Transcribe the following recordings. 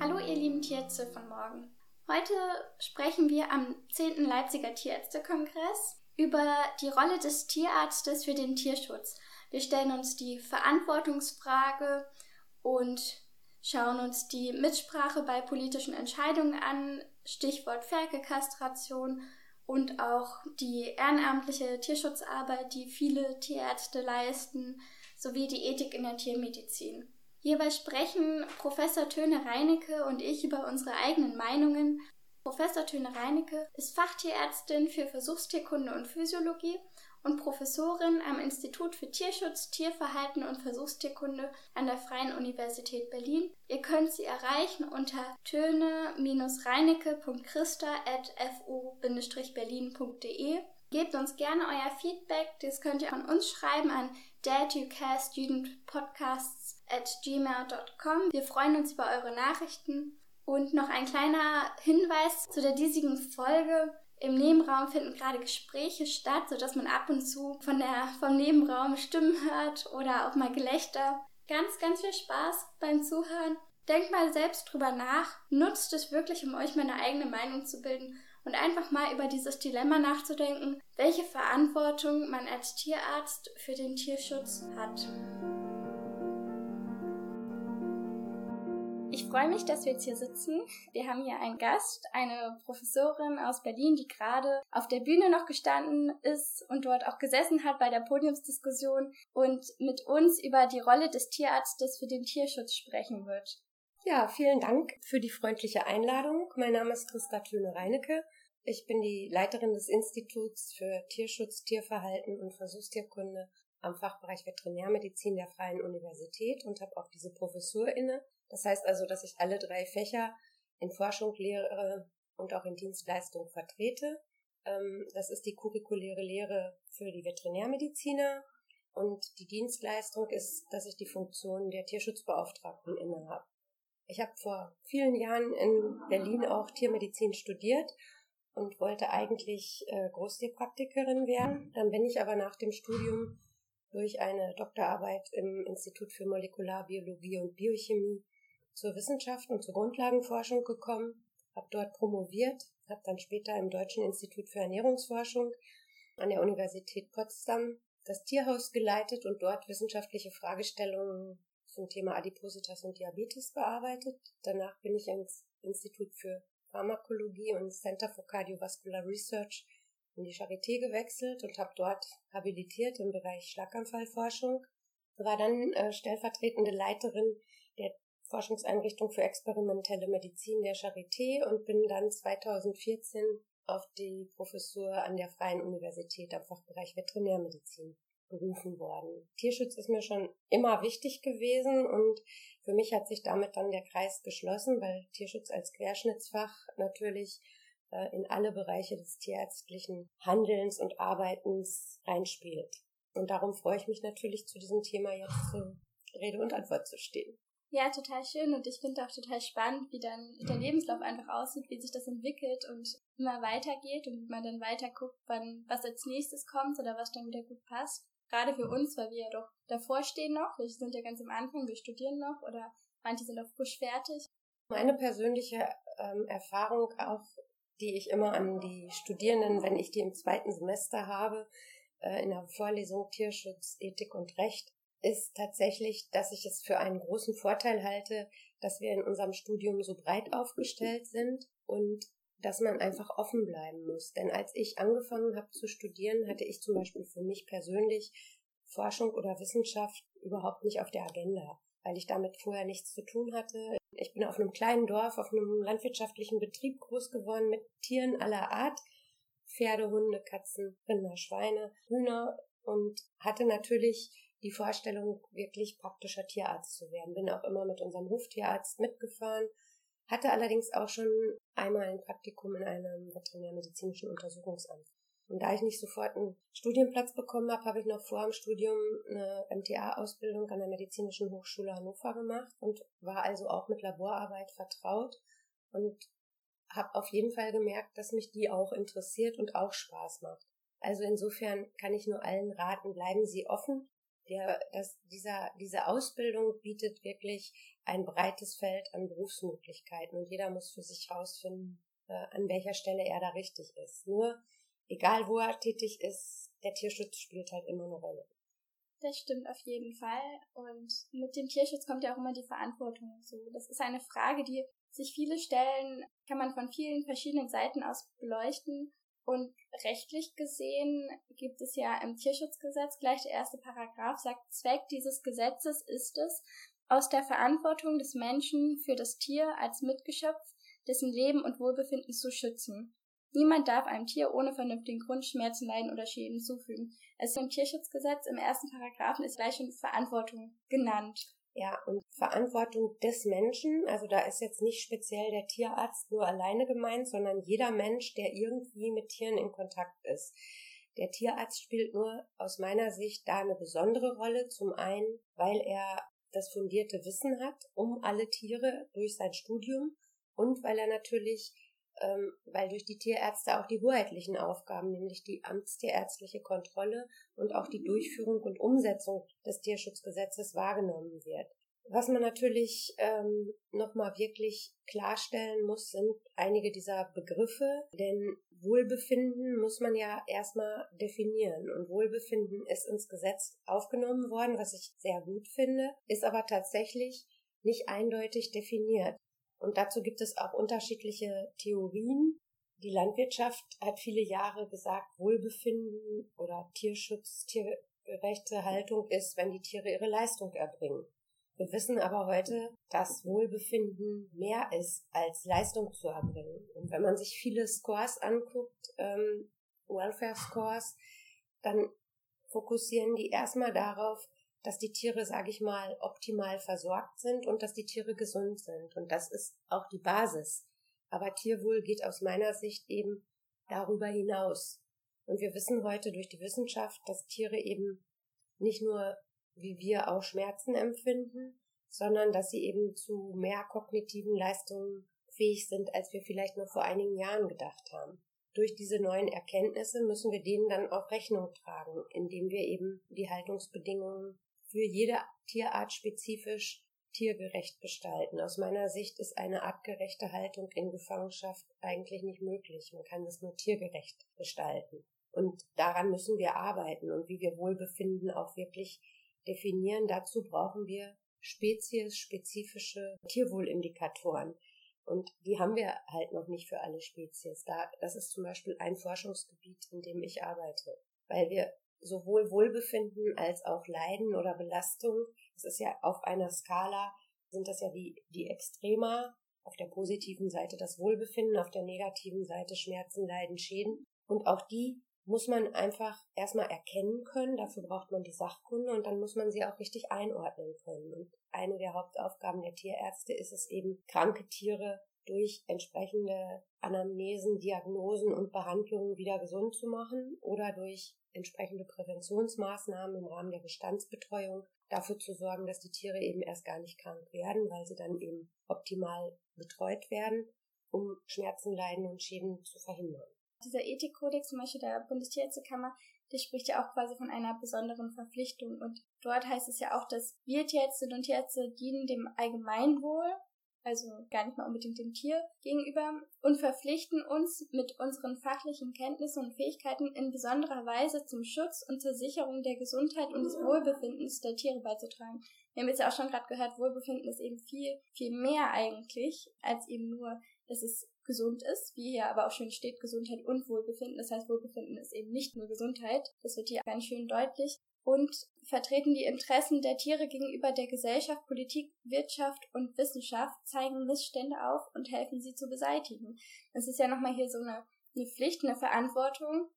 Hallo ihr lieben Tierärzte von morgen. Heute sprechen wir am 10. Leipziger Tierärztekongress über die Rolle des Tierarztes für den Tierschutz. Wir stellen uns die Verantwortungsfrage und schauen uns die Mitsprache bei politischen Entscheidungen an, Stichwort Ferkelkastration und auch die ehrenamtliche Tierschutzarbeit, die viele Tierärzte leisten, sowie die Ethik in der Tiermedizin. Hierbei sprechen Professor Töne Reinecke und ich über unsere eigenen Meinungen. Professor Töne Reinecke ist Fachtierärztin für Versuchstierkunde und Physiologie und Professorin am Institut für Tierschutz, Tierverhalten und Versuchstierkunde an der Freien Universität Berlin. Ihr könnt sie erreichen unter töne-reinecke.christa.fu-berlin.de. Gebt uns gerne euer Feedback, das könnt ihr an uns schreiben an dadukcaststudentpodcasts at gmail.com. Wir freuen uns über eure Nachrichten. Und noch ein kleiner Hinweis zu der diesigen Folge. Im Nebenraum finden gerade Gespräche statt, sodass man ab und zu von der, vom Nebenraum Stimmen hört oder auch mal Gelächter. Ganz, ganz viel Spaß beim Zuhören. Denkt mal selbst drüber nach. Nutzt es wirklich, um euch meine eigene Meinung zu bilden und einfach mal über dieses Dilemma nachzudenken, welche Verantwortung man als Tierarzt für den Tierschutz hat. Freue mich, dass wir jetzt hier sitzen. Wir haben hier einen Gast, eine Professorin aus Berlin, die gerade auf der Bühne noch gestanden ist und dort auch gesessen hat bei der Podiumsdiskussion und mit uns über die Rolle des Tierarztes für den Tierschutz sprechen wird. Ja, vielen Dank für die freundliche Einladung. Mein Name ist Christa Töne-Reinecke. Ich bin die Leiterin des Instituts für Tierschutz, Tierverhalten und Versuchstierkunde am Fachbereich Veterinärmedizin der Freien Universität und habe auch diese Professur inne. Das heißt also, dass ich alle drei Fächer in Forschung, Lehre und auch in Dienstleistung vertrete. Ähm, das ist die curriculäre Lehre für die Veterinärmediziner und die Dienstleistung ist, dass ich die Funktion der Tierschutzbeauftragten inne habe. Ich habe vor vielen Jahren in Berlin auch Tiermedizin studiert und wollte eigentlich äh, Großtierpraktikerin werden. Dann bin ich aber nach dem Studium durch eine Doktorarbeit im Institut für Molekularbiologie und Biochemie zur Wissenschaft und zur Grundlagenforschung gekommen, habe dort promoviert, habe dann später im Deutschen Institut für Ernährungsforschung an der Universität Potsdam das Tierhaus geleitet und dort wissenschaftliche Fragestellungen zum Thema Adipositas und Diabetes bearbeitet. Danach bin ich ins Institut für Pharmakologie und Center for Cardiovascular Research in die Charité gewechselt und habe dort habilitiert im Bereich Schlaganfallforschung. War dann äh, stellvertretende Leiterin der Forschungseinrichtung für experimentelle Medizin der Charité und bin dann 2014 auf die Professur an der Freien Universität am Fachbereich Veterinärmedizin berufen worden. Tierschutz ist mir schon immer wichtig gewesen und für mich hat sich damit dann der Kreis geschlossen, weil Tierschutz als Querschnittsfach natürlich äh, in alle Bereiche des tierärztlichen Handelns und Arbeitens reinspielt. Und darum freue ich mich natürlich zu diesem Thema jetzt zur Rede und Antwort zu stehen. Ja, total schön und ich finde auch total spannend, wie dann der Lebenslauf einfach aussieht, wie sich das entwickelt und immer weitergeht und wie man dann weiter guckt, wann was als nächstes kommt oder was dann wieder gut passt. Gerade für uns, weil wir ja doch davor stehen noch, wir sind ja ganz am Anfang, wir studieren noch oder manche sind auch frisch fertig. Meine persönliche ähm, Erfahrung auch, die ich immer an die Studierenden, wenn ich die im zweiten Semester habe, äh, in der Vorlesung Tierschutz, Ethik und Recht, ist tatsächlich, dass ich es für einen großen Vorteil halte, dass wir in unserem Studium so breit aufgestellt sind und dass man einfach offen bleiben muss. Denn als ich angefangen habe zu studieren, hatte ich zum Beispiel für mich persönlich Forschung oder Wissenschaft überhaupt nicht auf der Agenda, weil ich damit vorher nichts zu tun hatte. Ich bin auf einem kleinen Dorf, auf einem landwirtschaftlichen Betrieb groß geworden mit Tieren aller Art. Pferde, Hunde, Katzen, Rinder, Schweine, Hühner und hatte natürlich die Vorstellung, wirklich praktischer Tierarzt zu werden. Bin auch immer mit unserem Hoftierarzt mitgefahren hatte allerdings auch schon einmal ein Praktikum in einem veterinärmedizinischen Untersuchungsamt. Und da ich nicht sofort einen Studienplatz bekommen habe, habe ich noch vor dem Studium eine MTA-Ausbildung an der Medizinischen Hochschule Hannover gemacht und war also auch mit Laborarbeit vertraut und habe auf jeden Fall gemerkt, dass mich die auch interessiert und auch Spaß macht. Also insofern kann ich nur allen raten, bleiben Sie offen. Der, das, dieser, diese Ausbildung bietet wirklich ein breites Feld an Berufsmöglichkeiten und jeder muss für sich herausfinden, äh, an welcher Stelle er da richtig ist. Nur, egal wo er tätig ist, der Tierschutz spielt halt immer eine Rolle. Das stimmt auf jeden Fall. Und mit dem Tierschutz kommt ja auch immer die Verantwortung so. Das ist eine Frage, die sich viele stellen, kann man von vielen verschiedenen Seiten aus beleuchten. Und rechtlich gesehen gibt es ja im Tierschutzgesetz gleich der erste Paragraph sagt, Zweck dieses Gesetzes ist es, aus der Verantwortung des Menschen für das Tier als Mitgeschöpf dessen Leben und Wohlbefinden zu schützen. Niemand darf einem Tier ohne vernünftigen Grund Schmerzen, Leiden oder Schäden zufügen. Es ist im Tierschutzgesetz im ersten Paragraphen ist gleich schon Verantwortung genannt. Ja, und Verantwortung des Menschen, also da ist jetzt nicht speziell der Tierarzt nur alleine gemeint, sondern jeder Mensch, der irgendwie mit Tieren in Kontakt ist. Der Tierarzt spielt nur aus meiner Sicht da eine besondere Rolle. Zum einen, weil er das fundierte Wissen hat um alle Tiere durch sein Studium und weil er natürlich, ähm, weil durch die Tierärzte auch die hoheitlichen Aufgaben, nämlich die amtstierärztliche Kontrolle und auch die Durchführung und Umsetzung des Tierschutzgesetzes wahrgenommen wird. Was man natürlich ähm, nochmal wirklich klarstellen muss, sind einige dieser Begriffe, denn Wohlbefinden muss man ja erstmal definieren. Und Wohlbefinden ist ins Gesetz aufgenommen worden, was ich sehr gut finde, ist aber tatsächlich nicht eindeutig definiert. Und dazu gibt es auch unterschiedliche Theorien. Die Landwirtschaft hat viele Jahre gesagt, Wohlbefinden oder Tierschutz, tiergerechte Haltung ist, wenn die Tiere ihre Leistung erbringen. Wir wissen aber heute, dass Wohlbefinden mehr ist, als Leistung zu erbringen. Und wenn man sich viele Scores anguckt, ähm, Welfare Scores, dann fokussieren die erstmal darauf, dass die Tiere, sage ich mal, optimal versorgt sind und dass die Tiere gesund sind. Und das ist auch die Basis. Aber Tierwohl geht aus meiner Sicht eben darüber hinaus. Und wir wissen heute durch die Wissenschaft, dass Tiere eben nicht nur wie wir auch Schmerzen empfinden, sondern dass sie eben zu mehr kognitiven Leistungen fähig sind, als wir vielleicht noch vor einigen Jahren gedacht haben. Durch diese neuen Erkenntnisse müssen wir denen dann auch Rechnung tragen, indem wir eben die Haltungsbedingungen für jede Tierart spezifisch tiergerecht gestalten. Aus meiner Sicht ist eine artgerechte Haltung in Gefangenschaft eigentlich nicht möglich. Man kann das nur tiergerecht gestalten. Und daran müssen wir arbeiten und wie wir Wohlbefinden auch wirklich definieren. Dazu brauchen wir speziesspezifische Tierwohlindikatoren. Und die haben wir halt noch nicht für alle Spezies. Da, das ist zum Beispiel ein Forschungsgebiet, in dem ich arbeite. Weil wir sowohl Wohlbefinden als auch Leiden oder Belastung, das ist ja auf einer Skala, sind das ja die, die Extrema, auf der positiven Seite das Wohlbefinden, auf der negativen Seite Schmerzen, Leiden, Schäden. Und auch die muss man einfach erstmal erkennen können, dafür braucht man die Sachkunde und dann muss man sie auch richtig einordnen können. Und eine der Hauptaufgaben der Tierärzte ist es eben, kranke Tiere durch entsprechende Anamnesen, Diagnosen und Behandlungen wieder gesund zu machen oder durch entsprechende Präventionsmaßnahmen im Rahmen der Bestandsbetreuung dafür zu sorgen, dass die Tiere eben erst gar nicht krank werden, weil sie dann eben optimal betreut werden, um Schmerzen, Leiden und Schäden zu verhindern. Dieser Ethikkodex zum Beispiel der Bundestierärztekammer, der spricht ja auch quasi von einer besonderen Verpflichtung. Und dort heißt es ja auch, dass wir Tierärztinnen und Tierärzte dienen dem Allgemeinwohl, also gar nicht mal unbedingt dem Tier gegenüber, und verpflichten uns mit unseren fachlichen Kenntnissen und Fähigkeiten in besonderer Weise zum Schutz und zur Sicherung der Gesundheit und des Wohlbefindens der Tiere beizutragen. Wir haben jetzt ja auch schon gerade gehört, Wohlbefinden ist eben viel, viel mehr eigentlich, als eben nur, dass es gesund ist, wie hier aber auch schön steht, Gesundheit und Wohlbefinden. Das heißt, Wohlbefinden ist eben nicht nur Gesundheit. Das wird hier ganz schön deutlich. Und vertreten die Interessen der Tiere gegenüber der Gesellschaft, Politik, Wirtschaft und Wissenschaft, zeigen Missstände auf und helfen sie zu beseitigen. Das ist ja nochmal hier so eine, eine Pflicht, eine Verantwortung,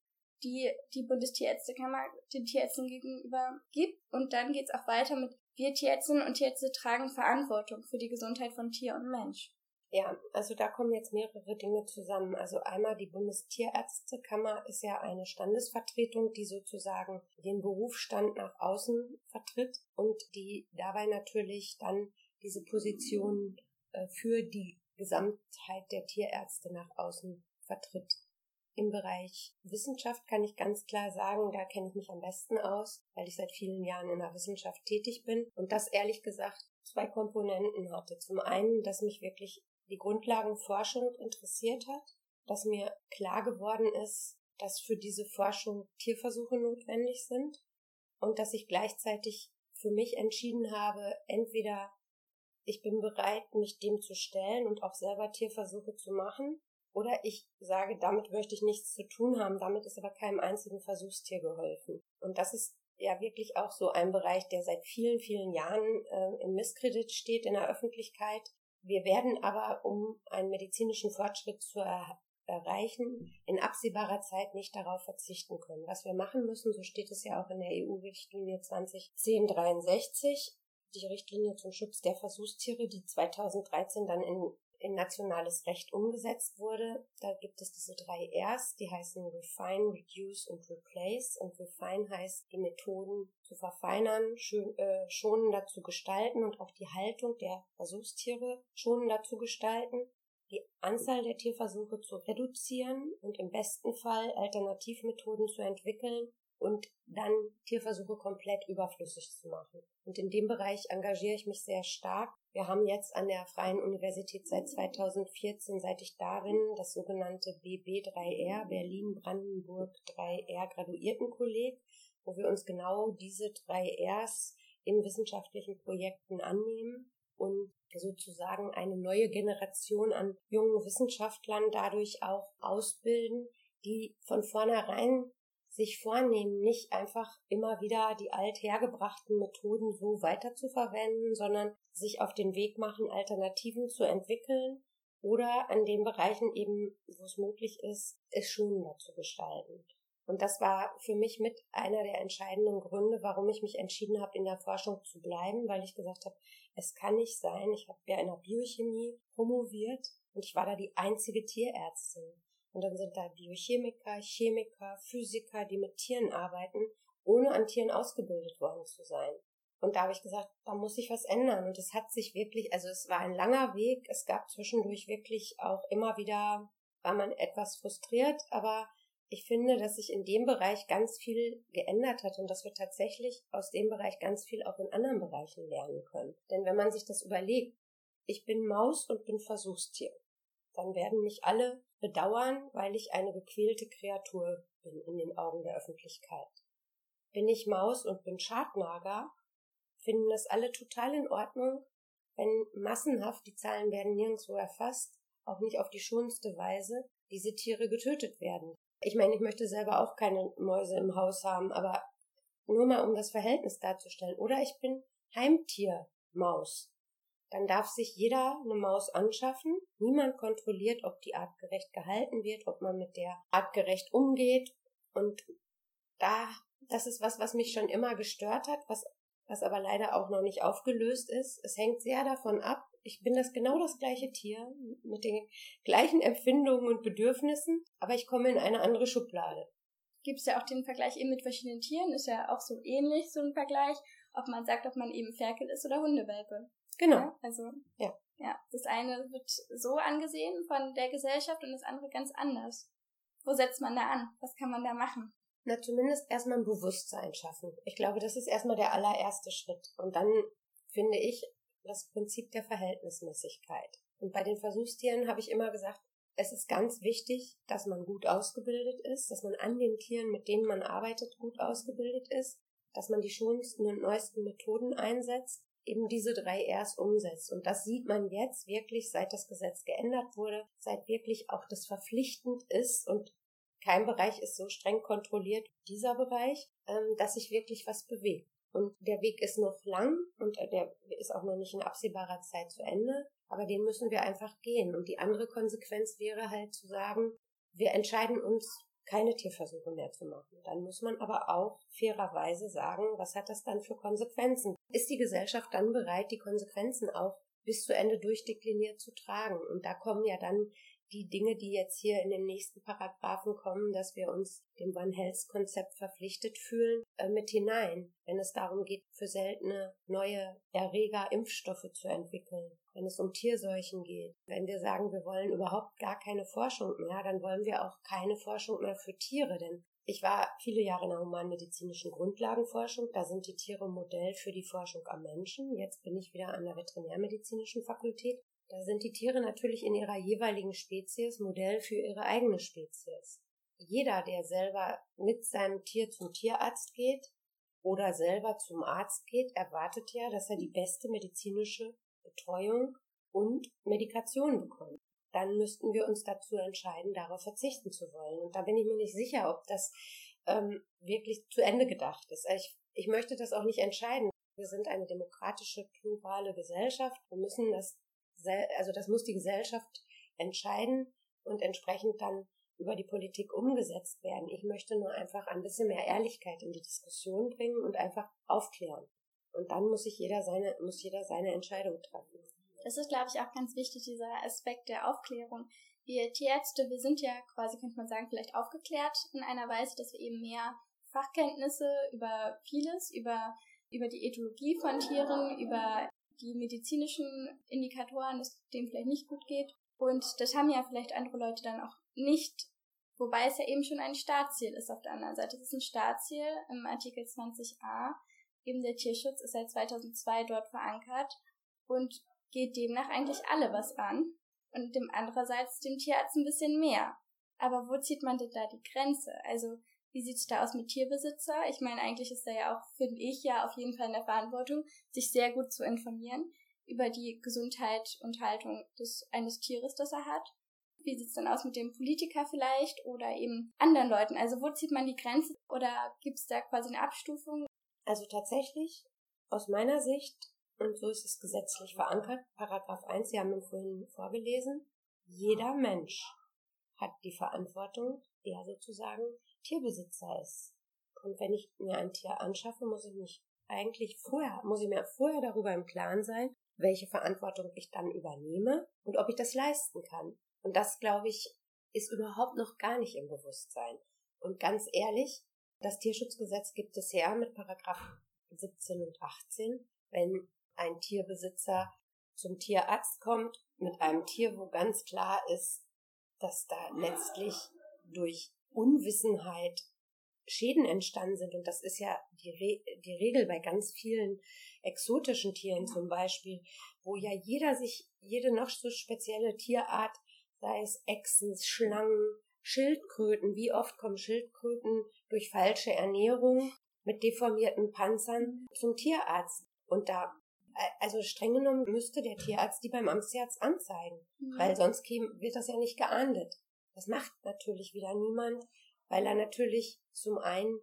die die Bundestierärztekammer den Tierärzten gegenüber gibt. Und dann geht's auch weiter mit wir Tierärztinnen und Tierärzte tragen Verantwortung für die Gesundheit von Tier und Mensch. Ja, also da kommen jetzt mehrere Dinge zusammen. Also einmal die Bundestierärztekammer ist ja eine Standesvertretung, die sozusagen den Berufsstand nach außen vertritt und die dabei natürlich dann diese Position äh, für die Gesamtheit der Tierärzte nach außen vertritt. Im Bereich Wissenschaft kann ich ganz klar sagen, da kenne ich mich am besten aus, weil ich seit vielen Jahren in der Wissenschaft tätig bin und das ehrlich gesagt zwei Komponenten hatte. Zum einen, dass mich wirklich die Grundlagenforschung interessiert hat, dass mir klar geworden ist, dass für diese Forschung Tierversuche notwendig sind und dass ich gleichzeitig für mich entschieden habe, entweder ich bin bereit, mich dem zu stellen und auch selber Tierversuche zu machen, oder ich sage, damit möchte ich nichts zu tun haben, damit ist aber keinem einzigen Versuchstier geholfen. Und das ist ja wirklich auch so ein Bereich, der seit vielen, vielen Jahren äh, im Misskredit steht in der Öffentlichkeit. Wir werden aber, um einen medizinischen Fortschritt zu er erreichen, in absehbarer Zeit nicht darauf verzichten können. Was wir machen müssen, so steht es ja auch in der EU-Richtlinie 2010-63, die Richtlinie zum Schutz der Versuchstiere, die 2013 dann in in nationales Recht umgesetzt wurde. Da gibt es diese drei Rs, die heißen Refine, Reduce und Replace. Und Refine heißt, die Methoden zu verfeinern, äh, schonender zu gestalten und auch die Haltung der Versuchstiere schonender zu gestalten die Anzahl der Tierversuche zu reduzieren und im besten Fall Alternativmethoden zu entwickeln und dann Tierversuche komplett überflüssig zu machen. Und in dem Bereich engagiere ich mich sehr stark. Wir haben jetzt an der Freien Universität seit 2014, seit ich darin das sogenannte BB3R, Berlin-Brandenburg 3R Graduiertenkolleg, wo wir uns genau diese drei Rs in wissenschaftlichen Projekten annehmen und sozusagen eine neue Generation an jungen Wissenschaftlern dadurch auch ausbilden, die von vornherein sich vornehmen, nicht einfach immer wieder die althergebrachten Methoden so weiter zu verwenden, sondern sich auf den Weg machen, Alternativen zu entwickeln oder an den Bereichen eben, wo es möglich ist, es schonender zu gestalten. Und das war für mich mit einer der entscheidenden Gründe, warum ich mich entschieden habe, in der Forschung zu bleiben, weil ich gesagt habe, es kann nicht sein, ich habe ja in der Biochemie promoviert und ich war da die einzige Tierärztin. Und dann sind da Biochemiker, Chemiker, Physiker, die mit Tieren arbeiten, ohne an Tieren ausgebildet worden zu sein. Und da habe ich gesagt, da muss sich was ändern. Und es hat sich wirklich, also es war ein langer Weg. Es gab zwischendurch wirklich auch immer wieder, war man etwas frustriert, aber ich finde, dass sich in dem Bereich ganz viel geändert hat und dass wir tatsächlich aus dem Bereich ganz viel auch in anderen Bereichen lernen können. Denn wenn man sich das überlegt, ich bin Maus und bin Versuchstier, dann werden mich alle bedauern, weil ich eine gequälte Kreatur bin in den Augen der Öffentlichkeit. Bin ich Maus und bin Schadnager, finden das alle total in Ordnung, wenn massenhaft, die Zahlen werden nirgendwo erfasst, auch nicht auf die schonste Weise, diese Tiere getötet werden. Ich meine, ich möchte selber auch keine Mäuse im Haus haben, aber nur mal um das Verhältnis darzustellen. Oder ich bin Heimtiermaus. Dann darf sich jeder eine Maus anschaffen. Niemand kontrolliert, ob die artgerecht gehalten wird, ob man mit der artgerecht umgeht. Und da, das ist was, was mich schon immer gestört hat, was, was aber leider auch noch nicht aufgelöst ist. Es hängt sehr davon ab, ich bin das genau das gleiche Tier mit den gleichen Empfindungen und Bedürfnissen, aber ich komme in eine andere Schublade. Gibt es ja auch den Vergleich eben mit verschiedenen Tieren, ist ja auch so ähnlich, so ein Vergleich, ob man sagt, ob man eben Ferkel ist oder Hundewelpe. Genau. Ja, also, ja. ja, das eine wird so angesehen von der Gesellschaft und das andere ganz anders. Wo setzt man da an? Was kann man da machen? Na, zumindest erstmal ein Bewusstsein schaffen. Ich glaube, das ist erstmal der allererste Schritt. Und dann finde ich, das Prinzip der Verhältnismäßigkeit. Und bei den Versuchstieren habe ich immer gesagt, es ist ganz wichtig, dass man gut ausgebildet ist, dass man an den Tieren, mit denen man arbeitet, gut ausgebildet ist, dass man die schonsten und neuesten Methoden einsetzt, eben diese drei Rs umsetzt. Und das sieht man jetzt wirklich, seit das Gesetz geändert wurde, seit wirklich auch das verpflichtend ist und kein Bereich ist so streng kontrolliert wie dieser Bereich, ähm, dass sich wirklich was bewegt. Und der Weg ist noch lang und der ist auch noch nicht in absehbarer Zeit zu Ende, aber den müssen wir einfach gehen. Und die andere Konsequenz wäre halt zu sagen, wir entscheiden uns, keine Tierversuche mehr zu machen. Dann muss man aber auch fairerweise sagen, was hat das dann für Konsequenzen? Ist die Gesellschaft dann bereit, die Konsequenzen auch bis zu Ende durchdekliniert zu tragen? Und da kommen ja dann die Dinge, die jetzt hier in den nächsten Paragraphen kommen, dass wir uns dem One Health Konzept verpflichtet fühlen, äh, mit hinein, wenn es darum geht, für seltene neue Erreger Impfstoffe zu entwickeln, wenn es um Tierseuchen geht. Wenn wir sagen, wir wollen überhaupt gar keine Forschung mehr, dann wollen wir auch keine Forschung mehr für Tiere, denn ich war viele Jahre in der humanmedizinischen Grundlagenforschung. Da sind die Tiere Modell für die Forschung am Menschen. Jetzt bin ich wieder an der veterinärmedizinischen Fakultät. Da sind die Tiere natürlich in ihrer jeweiligen Spezies Modell für ihre eigene Spezies. Jeder, der selber mit seinem Tier zum Tierarzt geht oder selber zum Arzt geht, erwartet ja, dass er die beste medizinische Betreuung und Medikation bekommt dann müssten wir uns dazu entscheiden, darauf verzichten zu wollen. Und da bin ich mir nicht sicher, ob das ähm, wirklich zu Ende gedacht ist. Ich, ich möchte das auch nicht entscheiden. Wir sind eine demokratische, plurale Gesellschaft. Wir müssen das, also das muss die Gesellschaft entscheiden und entsprechend dann über die Politik umgesetzt werden. Ich möchte nur einfach ein bisschen mehr Ehrlichkeit in die Diskussion bringen und einfach aufklären. Und dann muss sich jeder seine, muss jeder seine Entscheidung treffen. Das ist, glaube ich, auch ganz wichtig, dieser Aspekt der Aufklärung. Wir Tierärzte, wir sind ja quasi, könnte man sagen, vielleicht aufgeklärt in einer Weise, dass wir eben mehr Fachkenntnisse über vieles, über, über die Ethologie von Tieren, über die medizinischen Indikatoren, dass dem vielleicht nicht gut geht. Und das haben ja vielleicht andere Leute dann auch nicht, wobei es ja eben schon ein Startziel ist auf der anderen Seite. Es ist ein Startziel im Artikel 20a. Eben der Tierschutz ist seit 2002 dort verankert. Und geht demnach eigentlich alle was an und dem andererseits dem Tierarzt ein bisschen mehr. Aber wo zieht man denn da die Grenze? Also wie sieht's da aus mit Tierbesitzer? Ich meine, eigentlich ist er ja auch, finde ich, ja auf jeden Fall in der Verantwortung, sich sehr gut zu informieren über die Gesundheit und Haltung des eines Tieres, das er hat. Wie sieht's dann aus mit dem Politiker vielleicht oder eben anderen Leuten? Also wo zieht man die Grenze oder gibt's da quasi eine Abstufung? Also tatsächlich, aus meiner Sicht, und so ist es gesetzlich verankert. Paragraph 1, Sie haben ihn vorhin vorgelesen. Jeder Mensch hat die Verantwortung, der sozusagen Tierbesitzer ist. Und wenn ich mir ein Tier anschaffe, muss ich mich eigentlich vorher, muss ich mir vorher darüber im Klaren sein, welche Verantwortung ich dann übernehme und ob ich das leisten kann. Und das, glaube ich, ist überhaupt noch gar nicht im Bewusstsein. Und ganz ehrlich, das Tierschutzgesetz gibt es her mit Paragraph 17 und 18. Wenn ein Tierbesitzer zum Tierarzt kommt mit einem Tier, wo ganz klar ist, dass da letztlich durch Unwissenheit Schäden entstanden sind. Und das ist ja die, Re die Regel bei ganz vielen exotischen Tieren zum Beispiel, wo ja jeder sich, jede noch so spezielle Tierart, sei es Echsen, Schlangen, Schildkröten, wie oft kommen Schildkröten durch falsche Ernährung mit deformierten Panzern zum Tierarzt. Und da also streng genommen müsste der Tierarzt die beim Amtsarzt anzeigen, mhm. weil sonst käme, wird das ja nicht geahndet. Das macht natürlich wieder niemand, weil er natürlich zum einen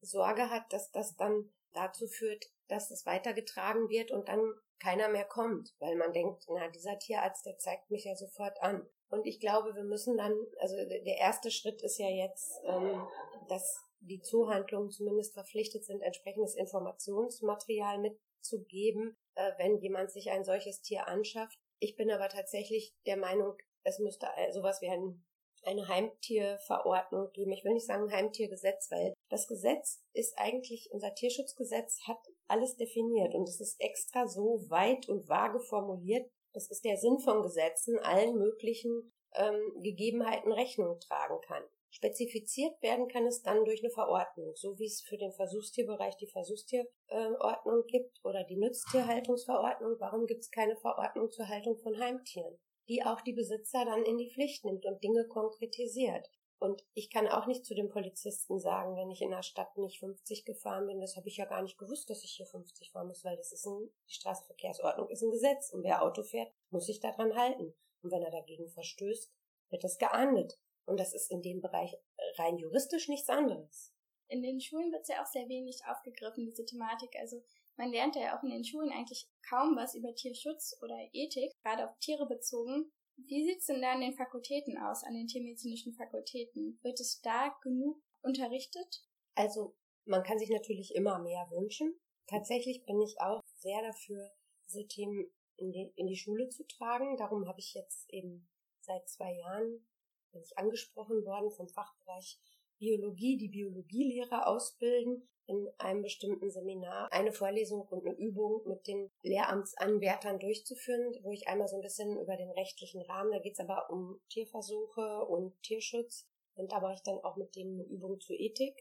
Sorge hat, dass das dann dazu führt, dass es weitergetragen wird und dann keiner mehr kommt, weil man denkt, na, dieser Tierarzt, der zeigt mich ja sofort an. Und ich glaube, wir müssen dann, also der erste Schritt ist ja jetzt, ähm, dass die Zuhandlungen zumindest verpflichtet sind, entsprechendes Informationsmaterial mitzugeben, äh, wenn jemand sich ein solches Tier anschafft. Ich bin aber tatsächlich der Meinung, es müsste sowas wie ein, eine Heimtierverordnung geben. Ich will nicht sagen Heimtiergesetz, weil das Gesetz ist eigentlich, unser Tierschutzgesetz hat alles definiert und es ist extra so weit und vage formuliert. Das ist der Sinn von Gesetzen, allen möglichen ähm, Gegebenheiten Rechnung tragen kann. Spezifiziert werden kann es dann durch eine Verordnung, so wie es für den Versuchstierbereich die Versuchstierordnung gibt oder die Nutztierhaltungsverordnung. Warum gibt es keine Verordnung zur Haltung von Heimtieren, die auch die Besitzer dann in die Pflicht nimmt und Dinge konkretisiert? Und ich kann auch nicht zu den Polizisten sagen, wenn ich in der Stadt nicht 50 gefahren bin, das habe ich ja gar nicht gewusst, dass ich hier 50 fahren muss, weil das ist ein, die Straßenverkehrsordnung ist ein Gesetz und wer Auto fährt, muss sich daran halten. Und wenn er dagegen verstößt, wird das geahndet. Und das ist in dem Bereich rein juristisch nichts anderes. In den Schulen wird es ja auch sehr wenig aufgegriffen, diese Thematik. Also man lernt ja auch in den Schulen eigentlich kaum was über Tierschutz oder Ethik, gerade auf Tiere bezogen. Wie sieht es denn da an den Fakultäten aus, an den tiermedizinischen Fakultäten? Wird es da genug unterrichtet? Also man kann sich natürlich immer mehr wünschen. Tatsächlich bin ich auch sehr dafür, diese Themen in die, in die Schule zu tragen. Darum habe ich jetzt eben seit zwei Jahren bin ich angesprochen worden vom Fachbereich Biologie, die Biologielehrer ausbilden, in einem bestimmten Seminar eine Vorlesung und eine Übung mit den Lehramtsanwärtern durchzuführen, wo ich einmal so ein bisschen über den rechtlichen Rahmen, da geht es aber um Tierversuche und Tierschutz und da mache ich dann auch mit denen eine Übung zur Ethik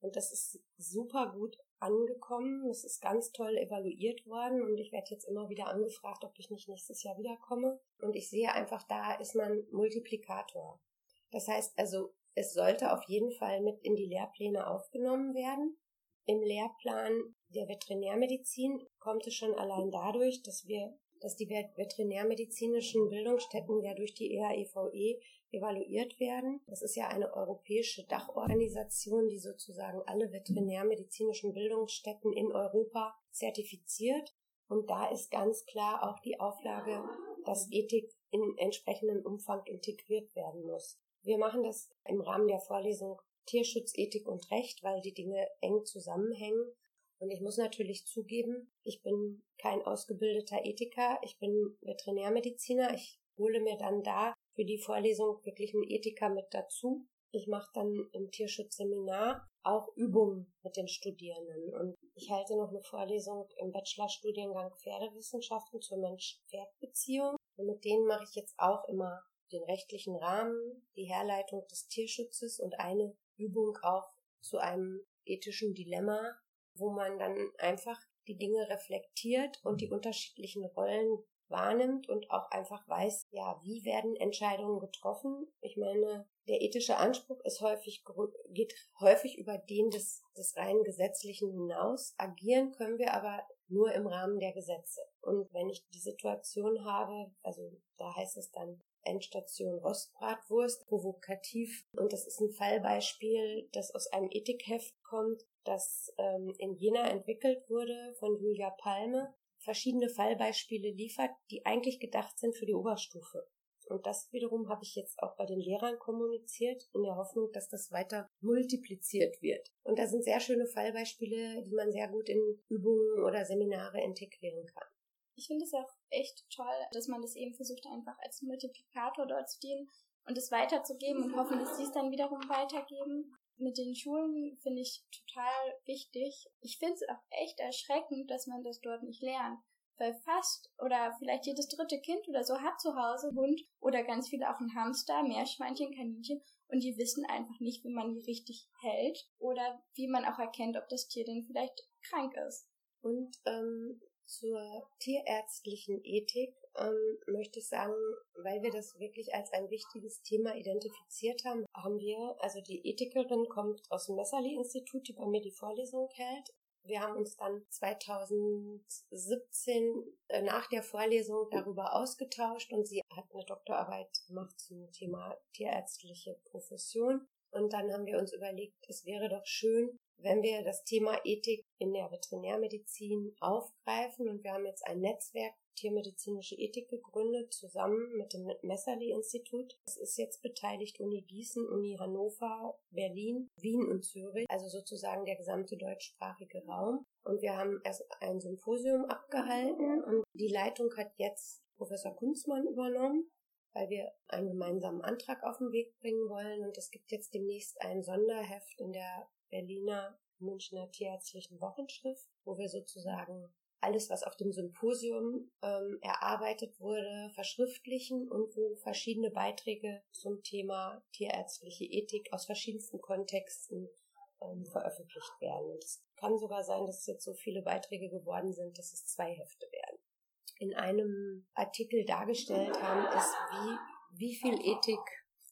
und das ist super gut angekommen. Es ist ganz toll evaluiert worden und ich werde jetzt immer wieder angefragt, ob ich nicht nächstes Jahr wiederkomme. Und ich sehe einfach, da ist man Multiplikator. Das heißt also, es sollte auf jeden Fall mit in die Lehrpläne aufgenommen werden. Im Lehrplan der Veterinärmedizin kommt es schon allein dadurch, dass wir, dass die veterinärmedizinischen Bildungsstätten ja durch die EAEVE e evaluiert werden. Das ist ja eine europäische Dachorganisation, die sozusagen alle veterinärmedizinischen Bildungsstätten in Europa zertifiziert. Und da ist ganz klar auch die Auflage, dass Ethik in entsprechendem Umfang integriert werden muss. Wir machen das im Rahmen der Vorlesung Tierschutz, Ethik und Recht, weil die Dinge eng zusammenhängen. Und ich muss natürlich zugeben, ich bin kein ausgebildeter Ethiker, ich bin Veterinärmediziner. Ich hole mir dann da für die Vorlesung wirklich einen Ethiker mit dazu. Ich mache dann im Tierschutzseminar auch Übungen mit den Studierenden und ich halte noch eine Vorlesung im Bachelorstudiengang Pferdewissenschaften zur Mensch-Pferd-Beziehung und mit denen mache ich jetzt auch immer den rechtlichen Rahmen, die Herleitung des Tierschutzes und eine Übung auch zu einem ethischen Dilemma, wo man dann einfach die Dinge reflektiert und die unterschiedlichen Rollen wahrnimmt und auch einfach weiß, ja, wie werden Entscheidungen getroffen. Ich meine, der ethische Anspruch ist häufig, geht häufig über den des, des rein gesetzlichen hinaus. Agieren können wir aber nur im Rahmen der Gesetze. Und wenn ich die Situation habe, also da heißt es dann Endstation Rostbratwurst, provokativ. Und das ist ein Fallbeispiel, das aus einem Ethikheft kommt, das ähm, in Jena entwickelt wurde von Julia Palme verschiedene Fallbeispiele liefert, die eigentlich gedacht sind für die Oberstufe. Und das wiederum habe ich jetzt auch bei den Lehrern kommuniziert, in der Hoffnung, dass das weiter multipliziert wird. Und da sind sehr schöne Fallbeispiele, die man sehr gut in Übungen oder Seminare integrieren kann. Ich finde es auch echt toll, dass man das eben versucht, einfach als Multiplikator dort zu dienen und es weiterzugeben und hoffen, dass sie es dann wiederum weitergeben mit den Schulen finde ich total wichtig. Ich finde es auch echt erschreckend, dass man das dort nicht lernt. Weil fast oder vielleicht jedes dritte Kind oder so hat zu Hause einen Hund oder ganz viele auch einen Hamster, Meerschweinchen, Kaninchen und die wissen einfach nicht, wie man die richtig hält oder wie man auch erkennt, ob das Tier denn vielleicht krank ist. Und ähm, zur tierärztlichen Ethik ähm, möchte ich sagen, weil wir das wirklich als ein wichtiges Thema identifiziert haben, haben wir, also die Ethikerin kommt aus dem Messerli-Institut, die bei mir die Vorlesung hält. Wir haben uns dann 2017 äh, nach der Vorlesung darüber ausgetauscht und sie hat eine Doktorarbeit gemacht zum Thema tierärztliche Profession. Und dann haben wir uns überlegt, es wäre doch schön, wenn wir das Thema Ethik in der Veterinärmedizin aufgreifen. Und wir haben jetzt ein Netzwerk tiermedizinische Ethik gegründet, zusammen mit dem Messerli-Institut. Es ist jetzt beteiligt Uni Gießen, Uni Hannover, Berlin, Wien und Zürich, also sozusagen der gesamte deutschsprachige Raum. Und wir haben erst ein Symposium abgehalten und die Leitung hat jetzt Professor Kunzmann übernommen weil wir einen gemeinsamen Antrag auf den Weg bringen wollen. Und es gibt jetzt demnächst ein Sonderheft in der Berliner Münchner Tierärztlichen Wochenschrift, wo wir sozusagen alles, was auf dem Symposium ähm, erarbeitet wurde, verschriftlichen und wo verschiedene Beiträge zum Thema tierärztliche Ethik aus verschiedensten Kontexten ähm, veröffentlicht werden. Es kann sogar sein, dass jetzt so viele Beiträge geworden sind, dass es zwei Hefte werden. In einem Artikel dargestellt haben, ist, wie, wie viel Ethik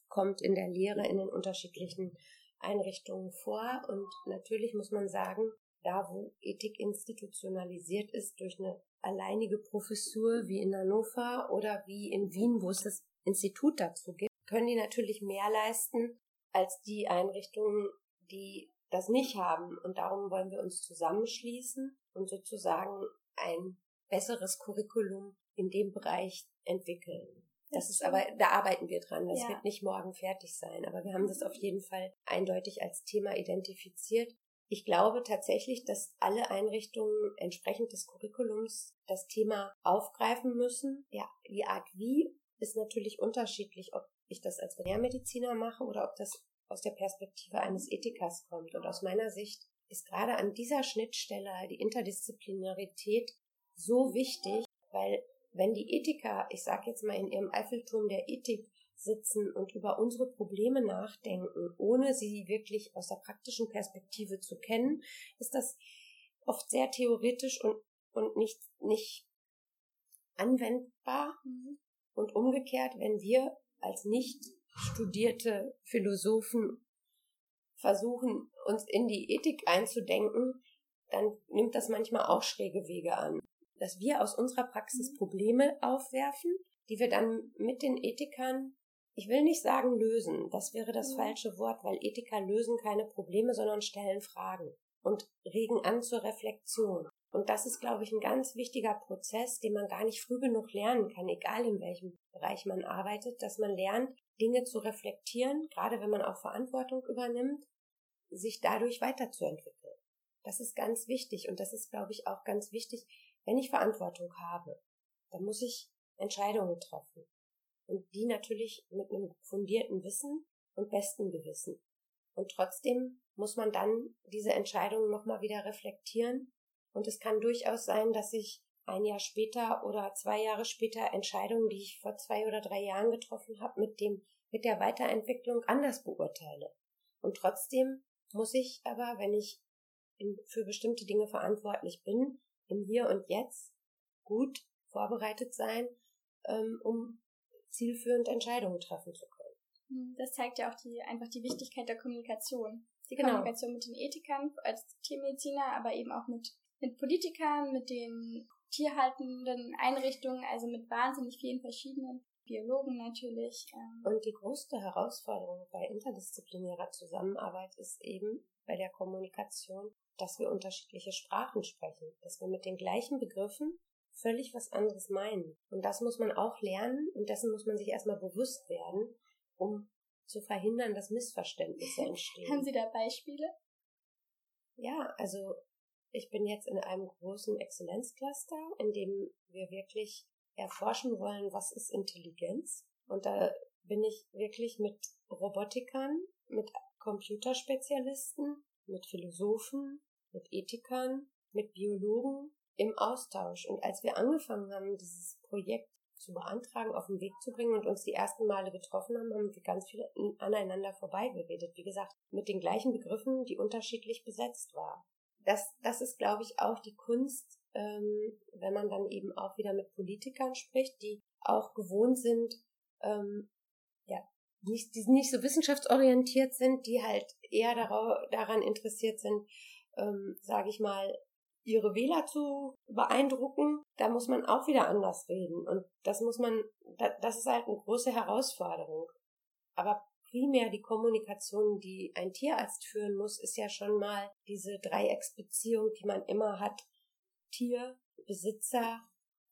kommt in der Lehre in den unterschiedlichen Einrichtungen vor. Und natürlich muss man sagen, da wo Ethik institutionalisiert ist durch eine alleinige Professur wie in Hannover oder wie in Wien, wo es das Institut dazu gibt, können die natürlich mehr leisten als die Einrichtungen, die das nicht haben. Und darum wollen wir uns zusammenschließen und sozusagen ein besseres Curriculum in dem Bereich entwickeln. Das ist aber, da arbeiten wir dran. Das ja. wird nicht morgen fertig sein. Aber wir haben das auf jeden Fall eindeutig als Thema identifiziert. Ich glaube tatsächlich, dass alle Einrichtungen entsprechend des Curriculums das Thema aufgreifen müssen. Ja, die Art wie ist natürlich unterschiedlich, ob ich das als Veterinärmediziner mache oder ob das aus der Perspektive eines Ethikers kommt. Und aus meiner Sicht ist gerade an dieser Schnittstelle die Interdisziplinarität so wichtig, weil wenn die Ethiker, ich sage jetzt mal in ihrem Eiffelturm der Ethik sitzen und über unsere Probleme nachdenken, ohne sie wirklich aus der praktischen Perspektive zu kennen, ist das oft sehr theoretisch und, und nicht, nicht anwendbar. Mhm. Und umgekehrt, wenn wir als nicht studierte Philosophen versuchen, uns in die Ethik einzudenken, dann nimmt das manchmal auch schräge Wege an. Dass wir aus unserer Praxis mhm. Probleme aufwerfen, die wir dann mit den Ethikern, ich will nicht sagen lösen, das wäre das mhm. falsche Wort, weil Ethiker lösen keine Probleme, sondern stellen Fragen und regen an zur Reflexion. Und das ist, glaube ich, ein ganz wichtiger Prozess, den man gar nicht früh genug lernen kann, egal in welchem Bereich man arbeitet, dass man lernt, Dinge zu reflektieren, gerade wenn man auch Verantwortung übernimmt, sich dadurch weiterzuentwickeln. Das ist ganz wichtig und das ist, glaube ich, auch ganz wichtig, wenn ich Verantwortung habe, dann muss ich Entscheidungen treffen. Und die natürlich mit einem fundierten Wissen und besten Gewissen. Und trotzdem muss man dann diese Entscheidungen nochmal wieder reflektieren. Und es kann durchaus sein, dass ich ein Jahr später oder zwei Jahre später Entscheidungen, die ich vor zwei oder drei Jahren getroffen habe, mit dem, mit der Weiterentwicklung anders beurteile. Und trotzdem muss ich aber, wenn ich für bestimmte Dinge verantwortlich bin, im Hier und Jetzt gut vorbereitet sein, ähm, um zielführend Entscheidungen treffen zu können. Hm, das zeigt ja auch die, einfach die Wichtigkeit der Kommunikation. Die genau. Kommunikation mit den Ethikern als Tiermediziner, aber eben auch mit, mit Politikern, mit den tierhaltenden Einrichtungen, also mit wahnsinnig vielen verschiedenen Biologen natürlich. Ähm. Und die größte Herausforderung bei interdisziplinärer Zusammenarbeit ist eben bei der Kommunikation, dass wir unterschiedliche Sprachen sprechen, dass wir mit den gleichen Begriffen völlig was anderes meinen. Und das muss man auch lernen und dessen muss man sich erstmal bewusst werden, um zu verhindern, dass Missverständnisse entstehen. Haben Sie da Beispiele? Ja, also ich bin jetzt in einem großen Exzellenzcluster, in dem wir wirklich erforschen wollen, was ist Intelligenz. Und da bin ich wirklich mit Robotikern, mit Computerspezialisten, mit Philosophen, mit Ethikern, mit Biologen im Austausch. Und als wir angefangen haben, dieses Projekt zu beantragen, auf den Weg zu bringen und uns die ersten Male getroffen haben, haben wir ganz viel aneinander vorbeigeredet. Wie gesagt, mit den gleichen Begriffen, die unterschiedlich besetzt waren. Das, das ist, glaube ich, auch die Kunst, ähm, wenn man dann eben auch wieder mit Politikern spricht, die auch gewohnt sind, ähm, ja, nicht, die nicht so wissenschaftsorientiert sind, die halt eher darauf, daran interessiert sind, ähm, sage ich mal, ihre Wähler zu beeindrucken, da muss man auch wieder anders reden. Und das muss man, das ist halt eine große Herausforderung. Aber primär die Kommunikation, die ein Tierarzt führen muss, ist ja schon mal diese Dreiecksbeziehung, die man immer hat. Tier, Besitzer,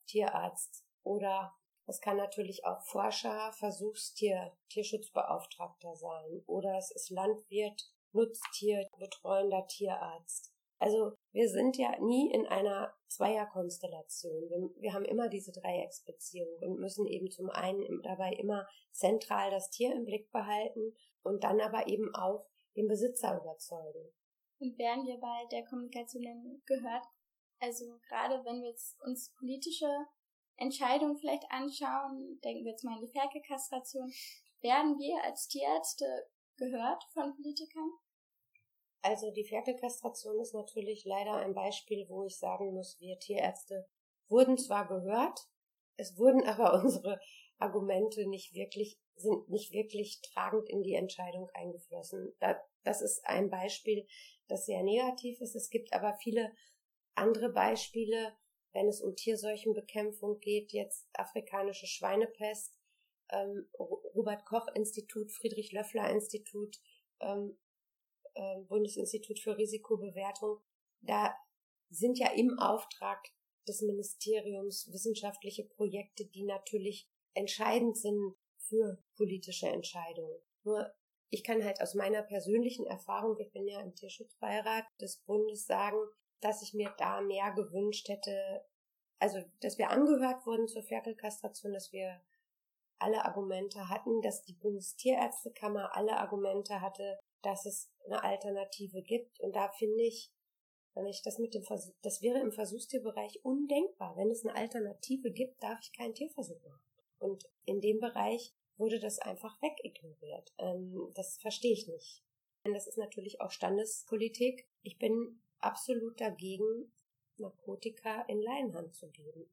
Tierarzt. Oder es kann natürlich auch Forscher, Versuchstier, Tierschutzbeauftragter sein. Oder es ist Landwirt, Nutztier, betreuender Tierarzt. Also wir sind ja nie in einer Zweierkonstellation. Wir, wir haben immer diese Dreiecksbeziehung und müssen eben zum einen dabei immer zentral das Tier im Blick behalten und dann aber eben auch den Besitzer überzeugen. Und werden wir bei der Kommunikation gehört? Also gerade wenn wir jetzt uns politische Entscheidungen vielleicht anschauen, denken wir jetzt mal an die Ferkelkastration, werden wir als Tierärzte gehört von Politikern? Also die Ferkelkastration ist natürlich leider ein Beispiel, wo ich sagen muss, wir Tierärzte wurden zwar gehört, es wurden aber unsere Argumente nicht wirklich, sind nicht wirklich tragend in die Entscheidung eingeflossen. Das ist ein Beispiel, das sehr negativ ist. Es gibt aber viele andere Beispiele, wenn es um Tierseuchenbekämpfung geht, jetzt afrikanische Schweinepest, ähm, Robert Koch Institut, Friedrich Löffler Institut, ähm, äh, Bundesinstitut für Risikobewertung, da sind ja im Auftrag des Ministeriums wissenschaftliche Projekte, die natürlich entscheidend sind für politische Entscheidungen. Nur ich kann halt aus meiner persönlichen Erfahrung, ich bin ja im Tierschutzbeirat des Bundes, sagen, dass ich mir da mehr gewünscht hätte, also dass wir angehört wurden zur Ferkelkastration, dass wir alle Argumente hatten, dass die Bundestierärztekammer alle Argumente hatte, dass es eine Alternative gibt. Und da finde ich, wenn ich das mit dem Versuch, das wäre im Versuchstierbereich undenkbar. Wenn es eine Alternative gibt, darf ich keinen Tierversuch machen. Und in dem Bereich wurde das einfach wegignoriert. Ähm, das verstehe ich nicht. Das ist natürlich auch Standespolitik. Ich bin absolut dagegen, Narkotika in Laienhand zu geben.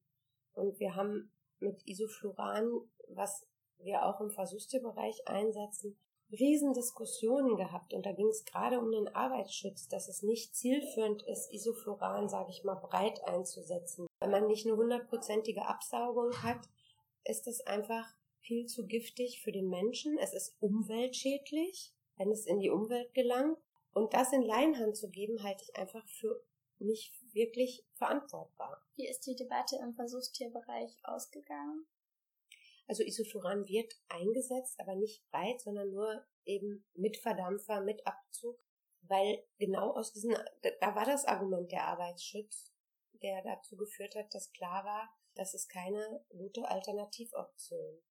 Und wir haben mit Isofluran, was wir auch im Versuchstierbereich einsetzen, Riesendiskussionen gehabt und da ging es gerade um den Arbeitsschutz, dass es nicht zielführend ist, Isofluran, sage ich mal, breit einzusetzen. Wenn man nicht eine hundertprozentige Absaugung hat, ist es einfach viel zu giftig für den Menschen. Es ist umweltschädlich, wenn es in die Umwelt gelangt. Und das in Leinhand zu geben, halte ich einfach für nicht wirklich verantwortbar. Wie ist die Debatte im Versuchstierbereich ausgegangen? Also Isofluran wird eingesetzt, aber nicht breit, sondern nur eben mit Verdampfer, mit Abzug, weil genau aus diesen, da war das Argument der Arbeitsschutz, der dazu geführt hat, dass klar war, das ist keine gute Alternativoption.